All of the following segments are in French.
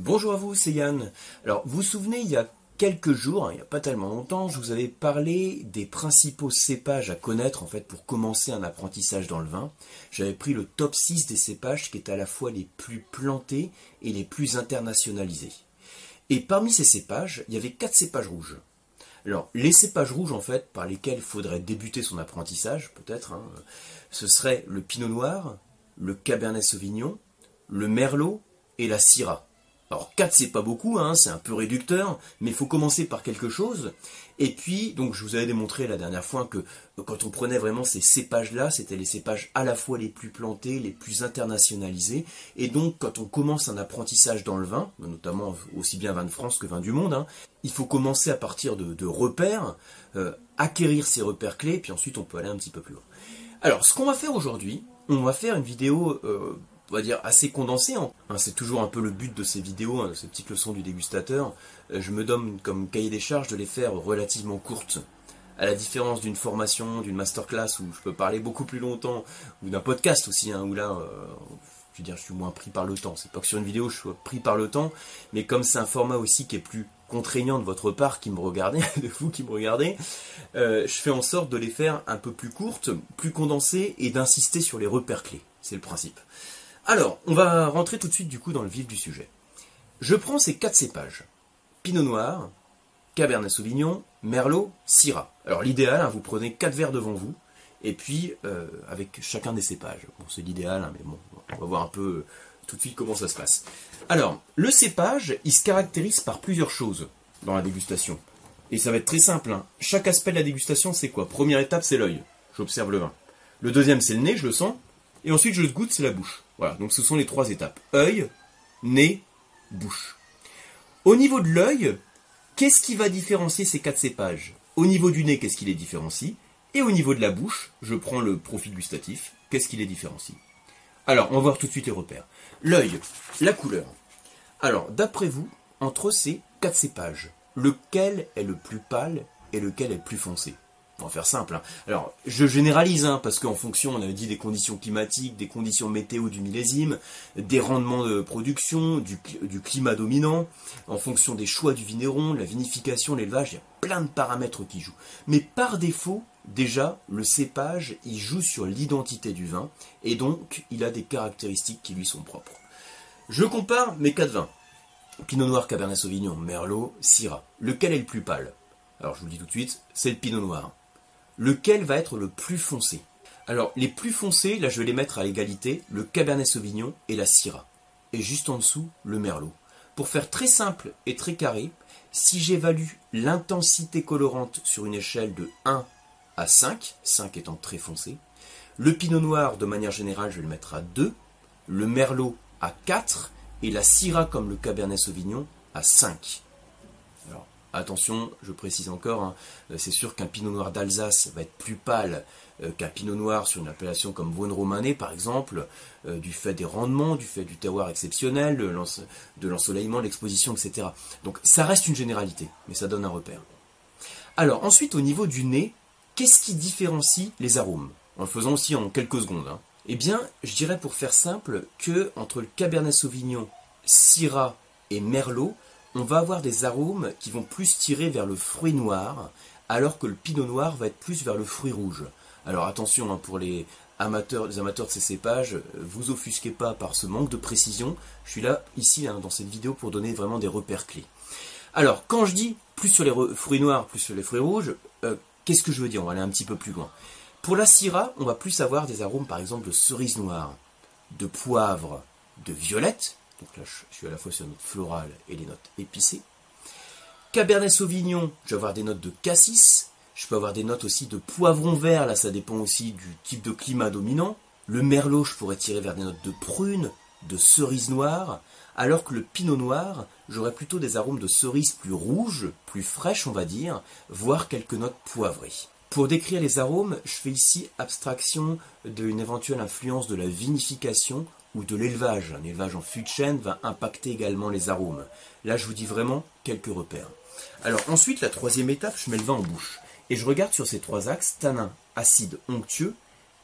Bonjour à vous, c'est Yann. Alors, vous vous souvenez, il y a quelques jours, hein, il n'y a pas tellement longtemps, je vous avais parlé des principaux cépages à connaître en fait pour commencer un apprentissage dans le vin. J'avais pris le top 6 des cépages qui étaient à la fois les plus plantés et les plus internationalisés. Et parmi ces cépages, il y avait quatre cépages rouges. Alors, les cépages rouges, en fait, par lesquels faudrait débuter son apprentissage, peut-être, hein, ce serait le pinot noir, le cabernet sauvignon, le merlot et la syrah. Alors 4 c'est pas beaucoup, hein, c'est un peu réducteur, mais il faut commencer par quelque chose. Et puis, donc je vous avais démontré la dernière fois que quand on prenait vraiment ces cépages-là, c'était les cépages à la fois les plus plantés, les plus internationalisés. Et donc quand on commence un apprentissage dans le vin, notamment aussi bien vin de France que vin du monde, hein, il faut commencer à partir de, repères, euh, acquérir ces repères clés, puis ensuite on peut aller un petit peu plus loin. Alors ce qu'on va faire aujourd'hui, on va faire une vidéo... Euh, on va dire, assez condensé. Hein. Hein, c'est toujours un peu le but de ces vidéos, hein, de ces petites leçons du dégustateur. Euh, je me donne comme cahier des charges de les faire relativement courtes. À la différence d'une formation, d'une masterclass où je peux parler beaucoup plus longtemps, ou d'un podcast aussi, où là, euh, je je suis moins pris par le temps. C'est pas que sur une vidéo je suis pris par le temps, mais comme c'est un format aussi qui est plus contraignant de votre part qui me regardez, de vous qui me regardez, euh, je fais en sorte de les faire un peu plus courtes, plus condensées et d'insister sur les repères clés. C'est le principe. Alors, on va rentrer tout de suite du coup dans le vif du sujet. Je prends ces quatre cépages. Pinot Noir, Cabernet Sauvignon, Merlot, Syrah. Alors l'idéal, hein, vous prenez quatre verres devant vous, et puis euh, avec chacun des cépages. Bon, c'est l'idéal, hein, mais bon, on va voir un peu euh, tout de suite comment ça se passe. Alors, le cépage, il se caractérise par plusieurs choses dans la dégustation. Et ça va être très simple. Hein. Chaque aspect de la dégustation, c'est quoi? Première étape, c'est l'œil. J'observe le vin. Le deuxième, c'est le nez, je le sens. Et ensuite, je le goûte, c'est la bouche. Voilà, donc ce sont les trois étapes. œil, nez, bouche. Au niveau de l'œil, qu'est-ce qui va différencier ces quatre cépages? Au niveau du nez, qu'est-ce qui les différencie? Et au niveau de la bouche, je prends le profil gustatif, qu'est-ce qui les différencie? Alors, on va voir tout de suite les repères. L'œil, la couleur. Alors, d'après vous, entre ces quatre cépages, lequel est le plus pâle et lequel est le plus foncé? Faire simple. Hein. Alors, je généralise, hein, parce qu'en fonction, on avait dit des conditions climatiques, des conditions météo du millésime, des rendements de production, du, climat dominant, en fonction des choix du vigneron, la vinification, l'élevage, il y a plein de paramètres qui jouent. Mais par défaut, déjà, le cépage, il joue sur l'identité du vin, et donc, il a des caractéristiques qui lui sont propres. Je compare mes quatre vins. Pinot Noir, Cabernet Sauvignon, Merlot, Syrah. Lequel est le plus pâle? Alors je vous le dis tout de suite, c'est le Pinot Noir lequel va être le plus foncé? Alors, les plus foncés, là je vais les mettre à égalité, le Cabernet Sauvignon et la Syrah. Et juste en dessous, le Merlot. Pour faire très simple et très carré, si j'évalue l'intensité colorante sur une échelle de 1 à 5, 5 étant très foncé, le Pinot Noir, de manière générale, je vais le mettre à 2, le Merlot à 4, et la Syrah, comme le Cabernet Sauvignon, à 5. Attention, je précise encore, hein, euh, c'est sûr qu'un pinot noir d'Alsace va être plus pâle euh, qu'un pinot noir sur une appellation comme Vaune Romanée par exemple, euh, du fait des rendements, du fait du terroir exceptionnel, de l'ensoleillement, l'exposition, etc. Donc ça reste une généralité, mais ça donne un repère. Alors ensuite au niveau du nez, qu'est-ce qui différencie les arômes? En le faisant aussi en quelques secondes. Hein. Eh bien, je dirais pour faire simple que entre le Cabernet Sauvignon, Syrah et Merlot, on va avoir des arômes qui vont plus tirer vers le fruit noir, alors que le pinot noir va être plus vers le fruit rouge. Alors attention hein, pour les amateurs, les amateurs de ces cépages, vous offusquez pas par ce manque de précision. Je suis là ici hein, dans cette vidéo pour donner vraiment des repères clés. Alors quand je dis plus sur les fruits noirs, plus sur les fruits rouges, euh, qu'est-ce que je veux dire? On va aller un petit peu plus loin. Pour la syrah, on va plus avoir des arômes par exemple de cerise noire, de poivre, de violette, donc là, je suis à la fois sur les notes florales et les notes épicées. Cabernet Sauvignon, je vais avoir des notes de cassis. Je peux avoir des notes aussi de poivron vert, là ça dépend aussi du type de climat dominant. Le merlot, je pourrais tirer vers des notes de prune, de cerise noire, alors que le pinot noir, j'aurais plutôt des arômes de cerise plus rouges, plus fraîches on va dire, voire quelques notes poivrées. Pour décrire les arômes, je fais ici abstraction d'une éventuelle influence de la vinification ou de l'élevage. Un élevage en fût de chêne va impacter également les arômes. Là, je vous dis vraiment quelques repères. Alors ensuite, la troisième étape, je mets le vin en bouche. Et je regarde sur ces trois axes, tanin, acide, onctueux,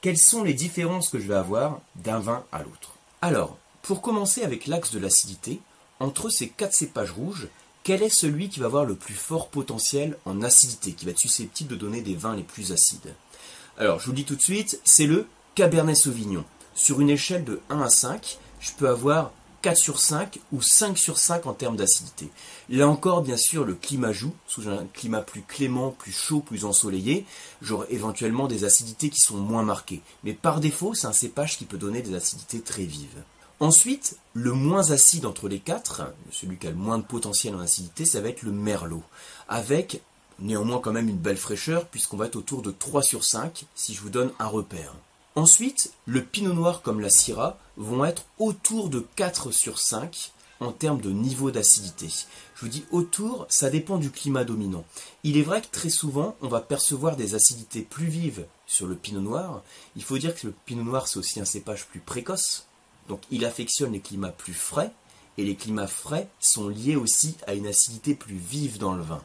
quelles sont les différences que je vais avoir d'un vin à l'autre. Alors, pour commencer avec l'axe de l'acidité, entre ces quatre cépages rouges, quel est celui qui va avoir le plus fort potentiel en acidité, qui va être susceptible de donner des vins les plus acides? Alors, je vous dis tout de suite, c'est le Cabernet Sauvignon. Sur une échelle de 1 à 5, je peux avoir 4 sur 5 ou 5 sur 5 en termes d'acidité. Là encore, bien sûr, le climat joue. Sous un climat plus clément, plus chaud, plus ensoleillé, j'aurai éventuellement des acidités qui sont moins marquées. Mais par défaut, c'est un cépage qui peut donner des acidités très vives. Ensuite, le moins acide entre les quatre, celui qui a le moins de potentiel en acidité, ça va être le merlot, avec néanmoins quand même une belle fraîcheur, puisqu'on va être autour de 3 sur 5, si je vous donne un repère. Ensuite, le pinot noir comme la syrah vont être autour de 4 sur 5 en termes de niveau d'acidité. Je vous dis autour, ça dépend du climat dominant. Il est vrai que très souvent, on va percevoir des acidités plus vives sur le pinot noir. Il faut dire que le pinot noir, c'est aussi un cépage plus précoce, donc il affectionne les climats plus frais, et les climats frais sont liés aussi à une acidité plus vive dans le vin.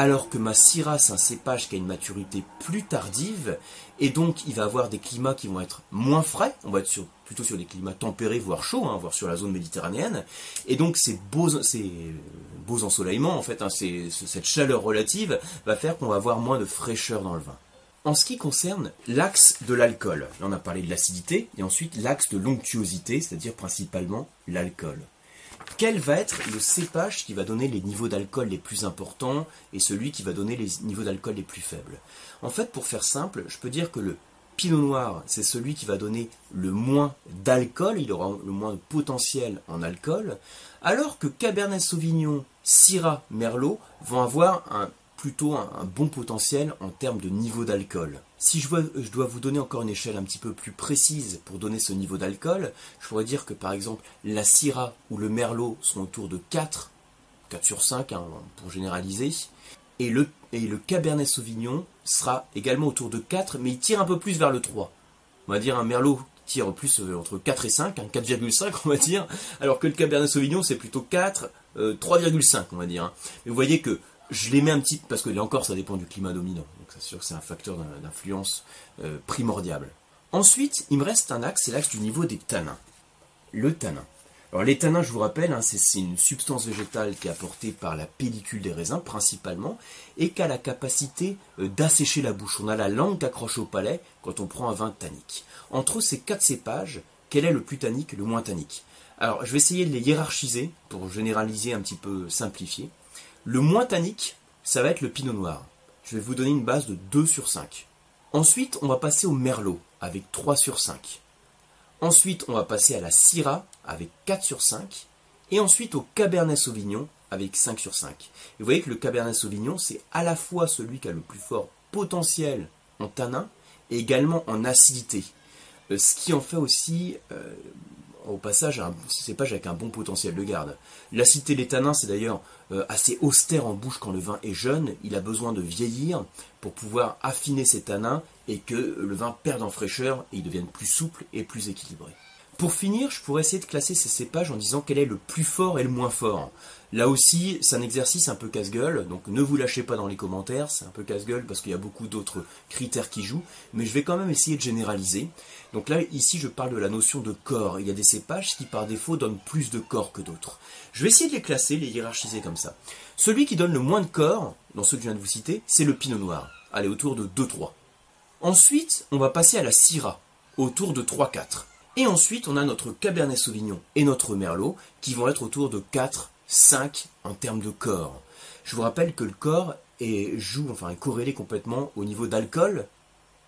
Alors que ma Syrah, c'est un cépage qui a une maturité plus tardive, et donc il va avoir des climats qui vont être moins frais, on va être plutôt sur des climats tempérés, voire chauds, hein, voire sur la zone méditerranéenne, et donc ces beaux, ensoleillements, en fait, hein, cette chaleur relative, va faire qu'on va avoir moins de fraîcheur dans le vin. En ce qui concerne l'axe de l'alcool, on a parlé de l'acidité, et ensuite l'axe de l'onctuosité, c'est-à-dire principalement l'alcool. Quel va être le cépage qui va donner les niveaux d'alcool les plus importants et celui qui va donner les niveaux d'alcool les plus faibles? En fait, pour faire simple, je peux dire que le pinot noir, c'est celui qui va donner le moins d'alcool, il aura le moins de potentiel en alcool, alors que Cabernet Sauvignon, Syrah, Merlot vont avoir un plutôt un, bon potentiel en termes de niveau d'alcool. Si je, je, dois vous donner encore une échelle un petit peu plus précise pour donner ce niveau d'alcool, je pourrais dire que par exemple la Syrah ou le Merlot sont autour de 4, 4 sur 5 hein, pour généraliser, et le, et le Cabernet Sauvignon sera également autour de 4, mais il tire un peu plus vers le 3. On va dire un Merlot tire plus euh, entre 4 et 5, 4,5 hein, on va dire, alors que le Cabernet Sauvignon c'est plutôt 4, 3,5 euh, on va dire. Hein. Mais vous voyez que je les mets un petit parce que là encore ça dépend du climat dominant. Donc c'est sûr que c'est un facteur d'influence euh, primordial. Ensuite, il me reste un axe, c'est l'axe du niveau des tanins. Le tanin. Alors les tanins, je vous rappelle, hein, c'est une substance végétale qui est apportée par la pellicule des raisins principalement et qui a la capacité euh, d'assécher la bouche. On a la langue qui accroche au palais quand on prend un vin tannique. Entre ces quatre cépages, quel est le plus tannique le moins tannique? Alors je vais essayer de les hiérarchiser pour généraliser un petit peu simplifier. Le moins tannique, ça va être le pinot noir. Je vais vous donner une base de 2 sur 5. Ensuite, on va passer au merlot avec 3 sur 5. Ensuite, on va passer à la syrah avec 4 sur 5. Et ensuite au cabernet sauvignon avec 5 sur 5. Et vous voyez que le cabernet sauvignon, c'est à la fois celui qui a le plus fort potentiel en tanin et également en acidité. Euh, ce qui en fait aussi euh, au passage un cépage avec un bon potentiel de garde. L'acidité des tanins, c'est d'ailleurs euh, assez austère en bouche quand le vin est jeune. Il a besoin de vieillir pour pouvoir affiner ses tanins et que le vin perde en fraîcheur et il devienne plus souple et plus équilibré. Pour finir, je pourrais essayer de classer ces cépages en disant quel est le plus fort et le moins fort. Là aussi, c'est un exercice un peu casse-gueule, donc ne vous lâchez pas dans les commentaires, c'est un peu casse-gueule parce qu'il y a beaucoup d'autres critères qui jouent, mais je vais quand même essayer de généraliser. Donc là, ici, je parle de la notion de corps. Il y a des cépages qui, par défaut, donnent plus de corps que d'autres. Je vais essayer de les classer, les hiérarchiser comme ça. Celui qui donne le moins de corps, dans ceux que je viens de vous citer, c'est le pinot noir. Allez, autour de 2-3. Ensuite, on va passer à la syrah, autour de 3-4. Et ensuite, on a notre Cabernet Sauvignon et notre Merlot qui vont être autour de 4, 5 en termes de corps. Je vous rappelle que le corps est, joue, enfin, est corrélé complètement au niveau d'alcool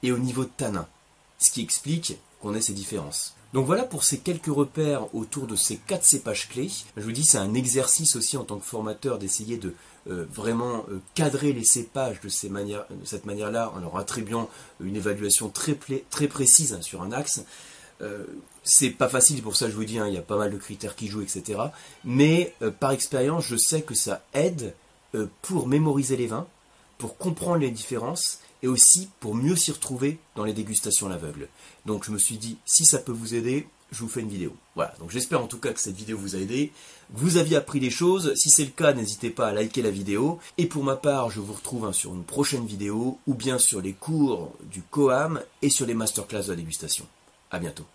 et au niveau de tanin, ce qui explique qu'on ait ces différences. Donc voilà pour ces quelques repères autour de ces quatre cépages clés. Je vous dis, c'est un exercice aussi en tant que formateur d'essayer de euh, vraiment euh, cadrer les cépages de, cette manière-là en leur attribuant une évaluation très, précise sur un axe. Euh, c'est pas facile, pour ça je vous dis, hein, il y a pas mal de critères qui jouent, etc. Mais euh, par expérience, je sais que ça aide euh, pour mémoriser les vins, pour comprendre les différences et aussi pour mieux s'y retrouver dans les dégustations à l'aveugle. Donc je me suis dit, si ça peut vous aider, je vous fais une vidéo. Voilà, donc j'espère en tout cas que cette vidéo vous a aidé. Vous aviez appris des choses, si c'est le cas, n'hésitez pas à liker la vidéo. Et pour ma part, je vous retrouve hein, sur une prochaine vidéo, ou bien sur les cours du COAM et sur les masterclass de la dégustation. À bientôt.